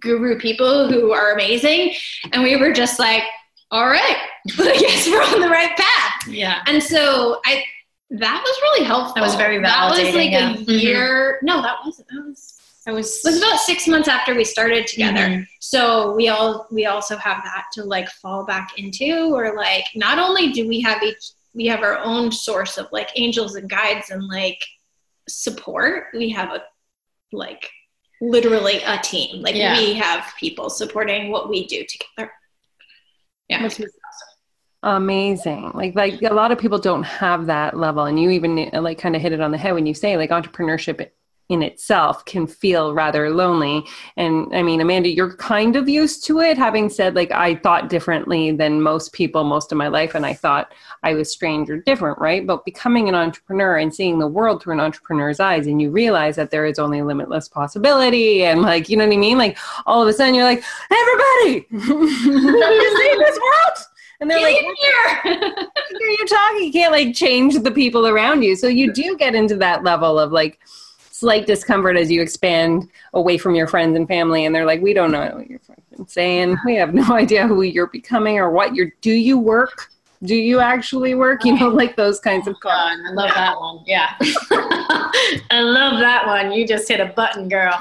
Speaker 3: guru people who are amazing. And we were just like, all right, (laughs) I guess we're on the right path.
Speaker 2: yeah.
Speaker 3: And so I that was really helpful.
Speaker 2: That was very
Speaker 3: That was like
Speaker 2: yeah.
Speaker 3: a
Speaker 2: Mhm.
Speaker 3: year. No, that wasn't. That was.
Speaker 2: I was.
Speaker 3: It was about six months after we started together.
Speaker 2: Mhm.
Speaker 3: So we all we also have that to like fall back into, or like not only do we have each we have our own source of like angels and guides and like support. We have a like literally a team. Like
Speaker 2: Yeah.
Speaker 3: we have people supporting what we do together. Yeah.
Speaker 2: Which was
Speaker 1: Amazing. Like like a lot of people don't have that level, and you even like kind of hit it on the head when you say like entrepreneurship in itself can feel rather lonely. And I mean, Amanda, you're kind of used to it. Having said, like I thought differently than most people most of my life, and I thought I was strange or different, right? But becoming an entrepreneur and seeing the world through an entrepreneur's eyes, and you realize that there is only limitless possibility, and like you know what I mean. Like all of a sudden, you're like, everybody, (laughs) you see this world. And they're like,
Speaker 3: Get in here.
Speaker 1: are you talking? You can't like change the people around you. So you do get into that level of like slight discomfort as you expand away from your friends and family. And they're like, we don't know what you're saying. We have no (laughs) idea who you're becoming or what you're, do you work? Do you actually work? You know, like those kinds of oh,
Speaker 2: God, I love that one. Yeah. (laughs) I love that one. You just hit a button, girl.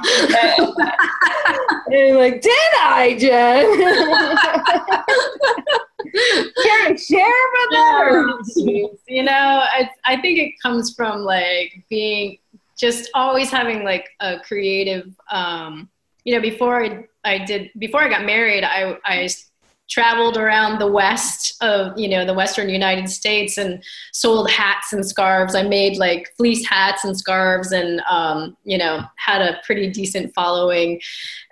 Speaker 1: And you're like, did I, Jen? (laughs) Share or-
Speaker 2: Oh, jeez. you know, I, I think it comes from like being just always having like a creative, um, you know, before I, I did, before I got married, I, I traveled around the west of you know the western united states and sold hats and scarves. I made like fleece hats and scarves and um, you know had a pretty decent following.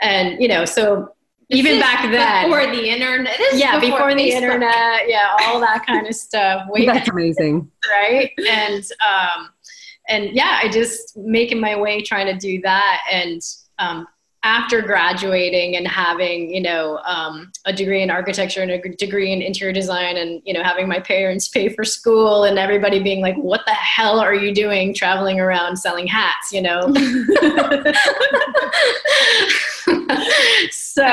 Speaker 2: And you know so even
Speaker 3: This
Speaker 2: back then
Speaker 3: before the internet. This
Speaker 2: yeah before, the internet. Yeah all that kind of stuff. (laughs) Way
Speaker 1: That's amazing.
Speaker 2: right? And um and yeah i just making my way trying to do that. And um after graduating and having you know um, a degree in architecture and a degree in interior design and you know having my parents pay for school and everybody being like what the hell are you doing traveling around selling hats? You know (laughs) (laughs) (laughs) so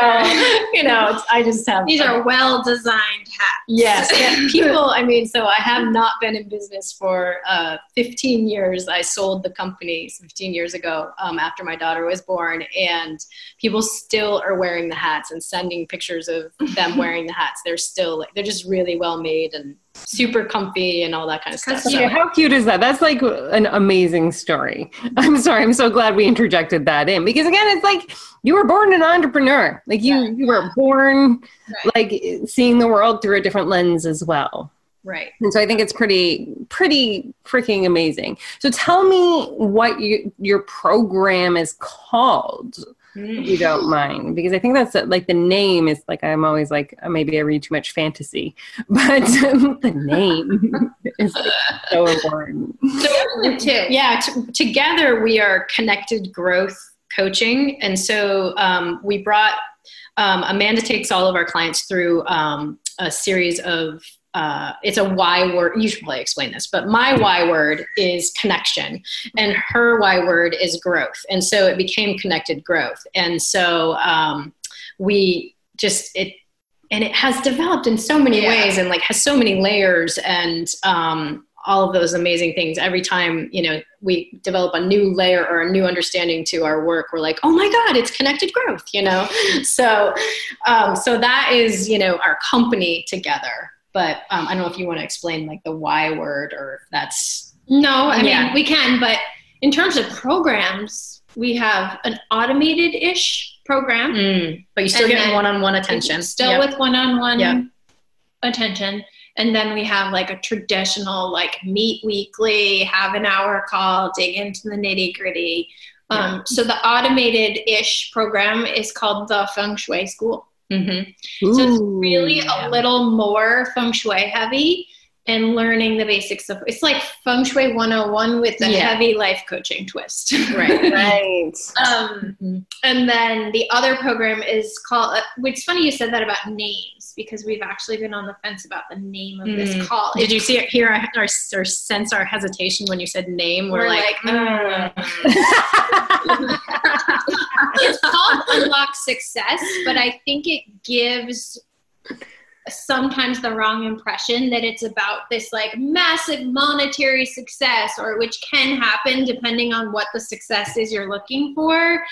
Speaker 2: you know i just have
Speaker 3: These are well designed hats.
Speaker 2: Yes, yeah, (laughs) people. I mean, so I have not been in business for uh, 15 years. I sold the company 15 years ago um, after my daughter was born, and people still are wearing the hats and sending pictures of them (laughs) wearing the hats. They're still like they're just really well made and super comfy and all that kind of stuff. So,
Speaker 1: Yeah, how cute is that? That's like an amazing story. (laughs) I'm sorry, I'm so glad we interjected that in because again, it's like you were born an entrepreneur. Like you, you were born
Speaker 3: Right.
Speaker 1: like seeing the world through a different lens as well.
Speaker 2: right.
Speaker 1: And so I think it's pretty, pretty freaking amazing. So tell me what you, your program is called, if you don't mind, because I think that's like the name is like I'm always like uh, maybe I read too much fantasy, (laughs) but (laughs) the name (laughs) is like, so important.
Speaker 3: too.
Speaker 2: Yeah, t- together we are connected growth coaching. And so um, we brought, um, Amanda takes all of our clients through um, a series of uh, it's a Y word. You should probably explain this, but my Y word is connection, and her Y word is growth, and so it became connected growth, and so um, we just it and it has developed in so many
Speaker 3: Yeah.
Speaker 2: ways and like has so many layers and um, all of those amazing things every time you know we develop a new layer or a new understanding to our work we're like oh my god it's connected growth you know (laughs) so um, so that is you know our company together but um, i don't know if you want to explain like the why word or if that's
Speaker 3: No, I
Speaker 2: Yeah.
Speaker 3: mean we can, but in terms of programs, we have an automated-ish program.
Speaker 2: Mm, but you still get one-on-one attention
Speaker 3: Still
Speaker 2: Yep.
Speaker 3: with one-on-one
Speaker 2: Yep.
Speaker 3: attention. And then we have like a traditional like meet weekly, have an hour call, dig into the nitty gritty. Um, So the automated ish program is called the Feng Shui School.
Speaker 2: Mhm.
Speaker 3: So it's really a little more feng shui heavy and learning the basics of it's like feng shui 101 with a
Speaker 2: Yeah.
Speaker 3: heavy life coaching twist.
Speaker 2: right (laughs)
Speaker 1: Right.
Speaker 3: um,
Speaker 2: Mhm.
Speaker 3: and then the other program is called, uh, it's funny you said that about names because we've actually been on the fence about the name of this
Speaker 2: Mm.
Speaker 3: call.
Speaker 2: Did you see it, hear our, our, or sense our hesitation when you said name? We're,
Speaker 3: We're
Speaker 2: like,
Speaker 3: like,
Speaker 2: mm. (laughs)
Speaker 3: it's called Unlock Success, but I think it gives sometimes the wrong impression that it's about this like massive monetary success or which can happen depending on what the success is you're looking for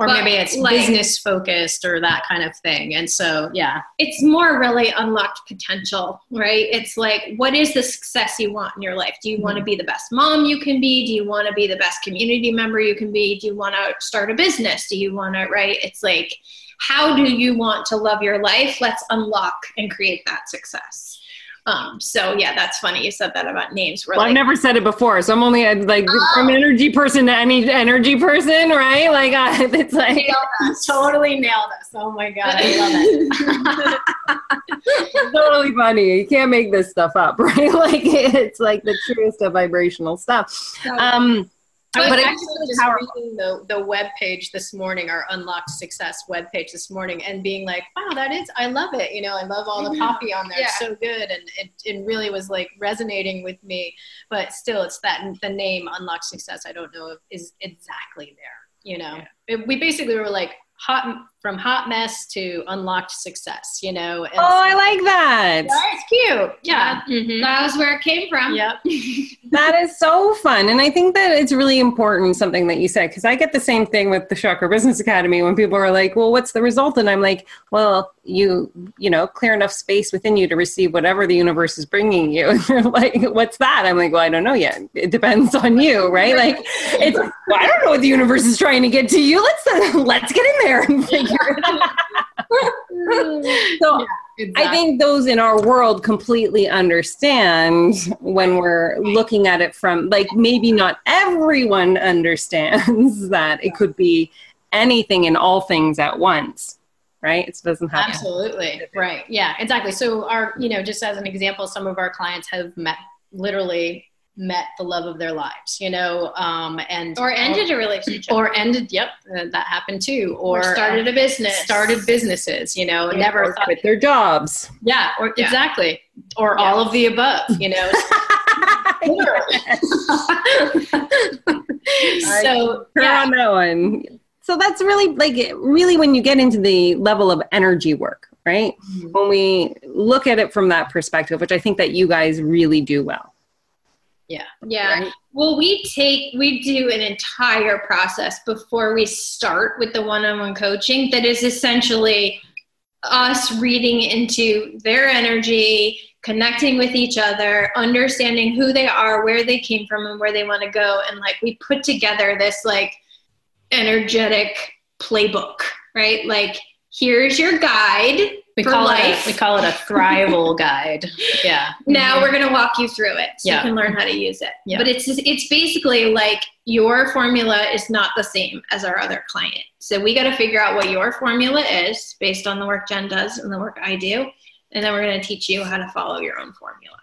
Speaker 2: or
Speaker 3: but,
Speaker 2: maybe it's
Speaker 3: like-
Speaker 2: business focused or that kind of thing. And so, yeah,
Speaker 3: it's more really unlocked potential, right? It's like, what is the success you want in your life? Do you want to mm-hmm. be the best mom you can be? Do you want to be the best community member you can be? Do you want to start a business? Do you want to, right? It's like, how do you want to love your life? Let's unlock and create that success. Um, so yeah, that's funny. You said that about names.
Speaker 1: Well, I've never said it before, so I'm only uh, like from
Speaker 3: Oh.
Speaker 1: energy person to any energy person, right? Like uh, (laughs) it's like (laughs)
Speaker 2: totally nailed us. Oh my God, I love it. (laughs)
Speaker 1: totally funny. You can't make this stuff up, right? Like it's like the truest of vibrational stuff. Um,
Speaker 2: I
Speaker 1: But it-
Speaker 2: actually just reading the, the web page this morning, our Unlocked Success web page this morning, and being like, wow, that is, I love it. You know, I love all the mm-hmm. copy on there. It's so good. And it, it really was like resonating with me. But still, it's that the name Unlocked Success, I don't know if is exactly there. You know, It- we basically were like, hot from hot mess to unlocked success you know and
Speaker 1: oh, I like that.
Speaker 2: That's cute yeah Mhm.
Speaker 3: that was where it came from.
Speaker 2: yep (laughs)
Speaker 1: That is so fun. And I think that it's really important, something that you said, because I get the same thing with the Chakra Business Academy when people are like, well, what's the result? And I'm like, well, you, you know, clear enough space within you to receive whatever the universe is bringing you. (laughs) And they're like, what's that? I'm like, well, I don't know yet. It depends on you, right? Like, it's, well, I don't know what the universe is trying to get to you. Let's, let's get in there (laughs) and figure it (laughs) out. so I think those in our world completely understand when we're looking at it from like maybe not everyone understands (laughs) that it could be anything and all things at once, right? It doesn't have to.
Speaker 2: Absolutely. Right. Yeah, exactly. So our, you know, just as an example, some of our clients have met literally met the love of their lives, you know, um, and
Speaker 3: Or ended a relationship.
Speaker 2: or ended. Yep, uh, that happened too. Or,
Speaker 3: or started a business.
Speaker 2: started businesses, you know,
Speaker 1: Yeah,
Speaker 2: never
Speaker 1: or
Speaker 2: thought.
Speaker 1: quit their jobs.
Speaker 2: Yeah, or
Speaker 3: Yeah.
Speaker 2: exactly, or
Speaker 3: Yeah.
Speaker 2: all of the above, you know. (laughs) (laughs) so
Speaker 1: Her
Speaker 2: yeah,
Speaker 1: on that one. So that's really like really when you get into the level of energy work, right?
Speaker 2: Mhm.
Speaker 1: When we look at it from that perspective, which I think that you guys really do well.
Speaker 2: Yeah,
Speaker 3: Yeah.
Speaker 1: Right.
Speaker 3: Well, we take, we do an entire process before we start with the one on one coaching that is essentially us reading into their energy, connecting with each other, understanding who they are, where they came from, and where they want to go. And like we put together this like energetic playbook, right? Like, here's your guide.
Speaker 2: We call
Speaker 3: life.
Speaker 2: it a, we call it a thrival (laughs) guide. Yeah.
Speaker 3: Now we're going to walk you through it so
Speaker 2: Yeah.
Speaker 3: you can learn how to use it.
Speaker 2: Yeah.
Speaker 3: But it's it's basically like your formula is not the same as our other client. So we got to figure out what your formula is based on the work Jen does and the work I do, and then we're going to teach you how to follow your own formula.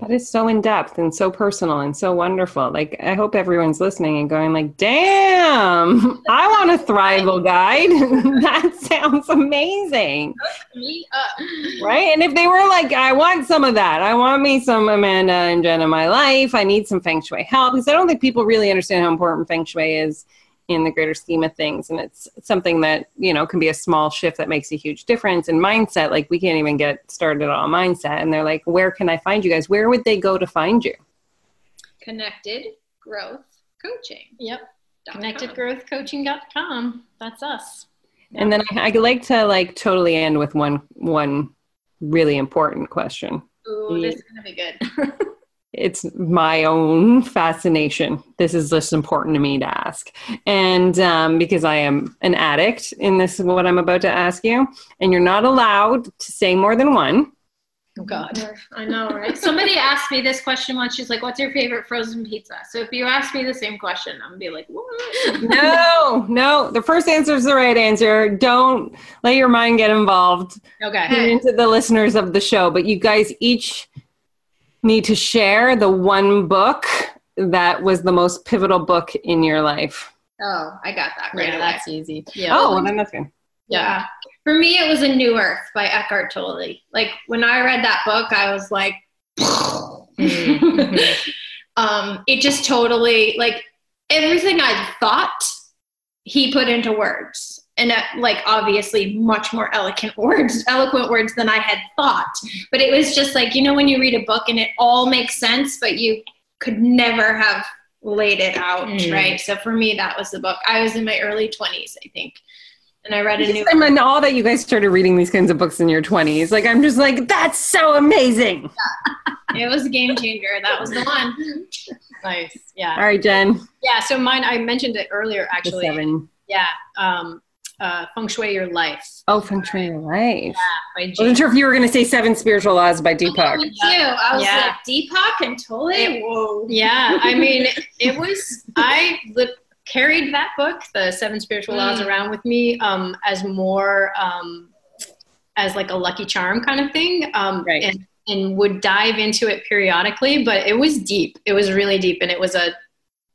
Speaker 1: That is so in depth and so personal and so wonderful. Like I hope everyone's listening and going like, "Damn, I want a Thrival guide. (laughs) that sounds amazing."
Speaker 3: Me up.
Speaker 1: Right? And if they were like, "I want some of that. I want me some Amanda and Jen in my life. I need some feng shui help." Because I don't think people really understand how important feng shui is in the greater scheme of things and it's something that you know can be a small shift that makes a huge difference in mindset like we can't even get started on mindset and they're like where can i find you guys where would they go to find you
Speaker 3: Connected growth coaching.
Speaker 2: Yep.
Speaker 3: dot com.
Speaker 2: Connectedgrowthcoaching.com. That's us.
Speaker 1: and then I, I like to like totally end with one one really important question
Speaker 3: Ooh, this is gonna be good. (laughs)
Speaker 1: it's my own fascination. This is just important to me to ask. And um, because I am an addict in this, what I'm about to ask you, and you're not allowed to say more than one.
Speaker 2: Oh God.
Speaker 3: I know, right? Somebody asked me this question once. She's like, "What's your favorite frozen pizza?" So if you ask me the same question, I'm gonna be like, "What?"
Speaker 1: No, no. The first answer is the right answer. Don't let your mind get involved.
Speaker 2: Okay.
Speaker 1: Get into the listeners of the show, but you guys each need to share the one book that was the most pivotal book in your life.
Speaker 3: Oh, I got that right
Speaker 2: Yeah,
Speaker 3: away.
Speaker 2: that's easy. Yeah.
Speaker 1: Oh, well, then that's good.
Speaker 3: Yeah. For me, it was A New Earth by Eckhart Tolle. Like when I read that book, I was like,
Speaker 2: Mhm. (laughs) (laughs)
Speaker 3: um, it just totally like everything I thought he put into words. And uh, like obviously much more eloquent (laughs) words, eloquent words than I had thought. But it was just like, you know, when you read a book and it all makes sense, but you could never have laid it out,
Speaker 2: Mm.
Speaker 3: right? So for me, that was the book. I was in my early 20s, I think. And I read a new
Speaker 1: I mean, all that you guys started reading these kinds of books in your 20s. Like, I'm just like, that's so amazing. (laughs)
Speaker 3: It was a game changer. That was the one.
Speaker 2: Nice. Yeah.
Speaker 1: All right, Jen.
Speaker 2: Yeah. So mine, I mentioned it earlier,
Speaker 1: The
Speaker 2: actually.
Speaker 1: seven.
Speaker 2: Yeah. Um, uh, Feng Shui Your Life
Speaker 1: Oh, Feng Shui Your Life.
Speaker 2: by
Speaker 1: I
Speaker 2: Jayme.
Speaker 1: wasn't sure if you were going to say Seven Spiritual Laws by Deepak.
Speaker 3: Me too. I was
Speaker 2: Yeah.
Speaker 3: like, Deepak and Tolle? Whoa.
Speaker 2: Yeah. I mean, it (laughs) was, I li- carried that book, The Seven Spiritual Laws,
Speaker 3: Mm.
Speaker 2: around with me um, as more, um, as like a lucky charm kind of thing. Um,
Speaker 1: Right.
Speaker 2: And, and would dive into it periodically, but it was deep. It was really deep. And it was a,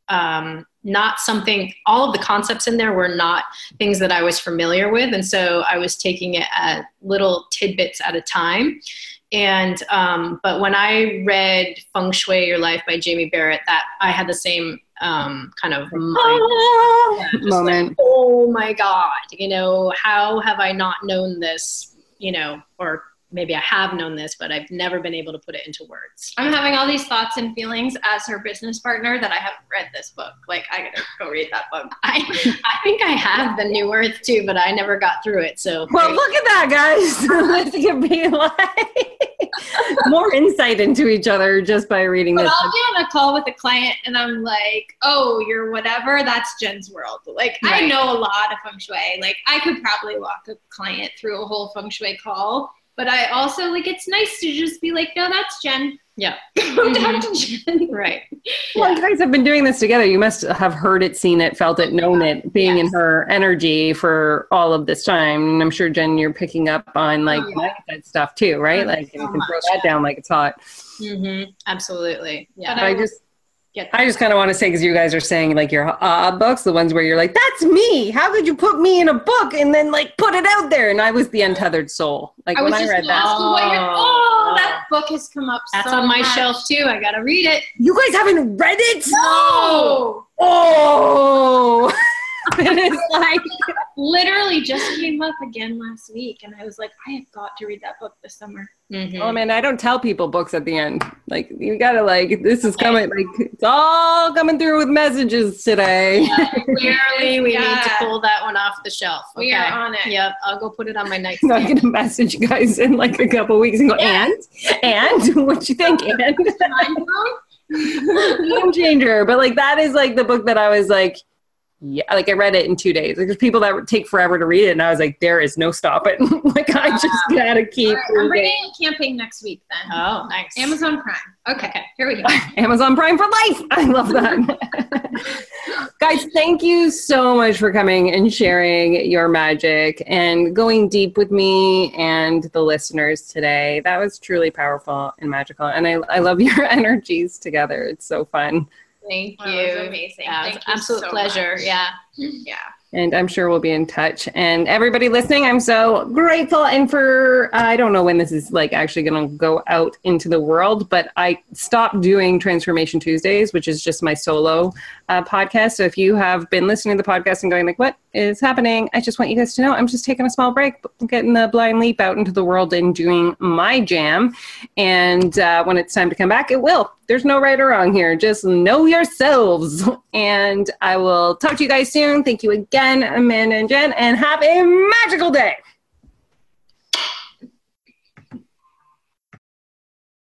Speaker 2: um, not something, all of the concepts in there were not things that I was familiar with. And so I was taking it at little tidbits at a time. And, um, but when I read Feng Shui Your Life by Jayme Barrett, that I had the same um, kind of mind
Speaker 1: Ah, moment.
Speaker 2: like, oh my God, you know, how have I not known this, you know, or maybe I have known this, but I've never been able to put it into words.
Speaker 3: I'm having all these thoughts and feelings as her business partner that I haven't read this book. Like, I gotta go read that book. (laughs)
Speaker 2: I, I think I have the New Earth too, but I never got through it. So
Speaker 1: Well, look at that, guys. (laughs) this could be like (laughs) more insight into each other just by reading
Speaker 3: But
Speaker 1: this.
Speaker 3: I'll be on a call with a client and I'm like, oh, you're whatever, that's Jen's world. Like, I know a lot of feng shui. Like, I could probably walk a client through a whole feng shui call. But I also, like, it's nice to just be like, no, that's Jen.
Speaker 2: Yeah. (laughs)
Speaker 3: Go talk to Jen. (laughs)
Speaker 2: right.
Speaker 1: Well, you guys have been doing this together. You must have heard it, seen it, felt it, known it, being in her energy for all of this time. And I'm sure, Jen, you're picking up on like
Speaker 2: Oh, yeah.
Speaker 1: mindset stuff too, right?
Speaker 2: Oh,
Speaker 1: Like, you
Speaker 2: so
Speaker 1: can throw that down like it's hot.
Speaker 2: Mm-hmm. Absolutely. Yeah.
Speaker 1: But I just,
Speaker 2: Get
Speaker 1: I just kind of want to say because you guys are saying like your uh books, the ones where you're like, "That's me." How could you put me in a book and then like put it out there? And I was the untethered soul. Like
Speaker 3: I
Speaker 1: when
Speaker 3: was
Speaker 1: I
Speaker 3: just
Speaker 1: read that,
Speaker 3: asking oh, that book has come up
Speaker 2: That's
Speaker 3: so
Speaker 2: on my
Speaker 3: much.
Speaker 2: shelf too. I got to read it.
Speaker 1: you guys haven't read it.
Speaker 3: No!
Speaker 1: Oh, (laughs) it is like
Speaker 3: Literally just (laughs) came up again last week, and I was like, I have got to read that book this summer.
Speaker 2: Mhm.
Speaker 1: Oh man, I don't tell people books at the end. Like you gotta like this is coming like it's all coming through with messages today.
Speaker 2: Clearly, (laughs) we need to pull that one off the shelf.
Speaker 3: We are on it.
Speaker 2: Yep, I'll go put it on my nightstand.
Speaker 1: I'm
Speaker 2: nightstand.
Speaker 1: gonna message you guys in like a couple weeks and go, and and what you think? And
Speaker 3: Mind
Speaker 1: game changer. But like that is like the book that I was like, yeah, like I read it in two days. Like there's people that would take forever to read it, and I was like, there is no stopping. (laughs) like I just oh. gotta keep.
Speaker 3: Right, I'm bringing camping next week then.
Speaker 2: Oh, nice.
Speaker 3: Amazon Prime. Okay,
Speaker 2: Okay.
Speaker 3: here we go. (laughs)
Speaker 1: Amazon Prime for life. (laughs) I love that. Guys, thank you so much for coming and sharing your magic and going deep with me and the listeners today. That was truly powerful and magical. And I, I love your energies together. It's so fun.
Speaker 2: Thank
Speaker 3: Wow,
Speaker 2: you.
Speaker 3: it was amazing.
Speaker 2: Yeah, it was an absolute
Speaker 3: so
Speaker 2: pleasure.
Speaker 3: much.
Speaker 2: Yeah.
Speaker 3: Yeah.
Speaker 1: and I'm sure we'll be in touch. And everybody listening, I'm so grateful. And for I don't know when this is like actually going to go out into the world, but I stopped doing Transformation Tuesdays, which is just my solo uh, podcast. So if you have been listening to the podcast and going like, "What is happening?" I just want you guys to know I'm just taking a small break, getting the blind leap out into the world and doing my jam. And uh, when it's time to come back, it will. There's no right or wrong here. Just know yourselves. And I will talk to you guys soon. Thank you again, Amanda and Jen, and have a magical day.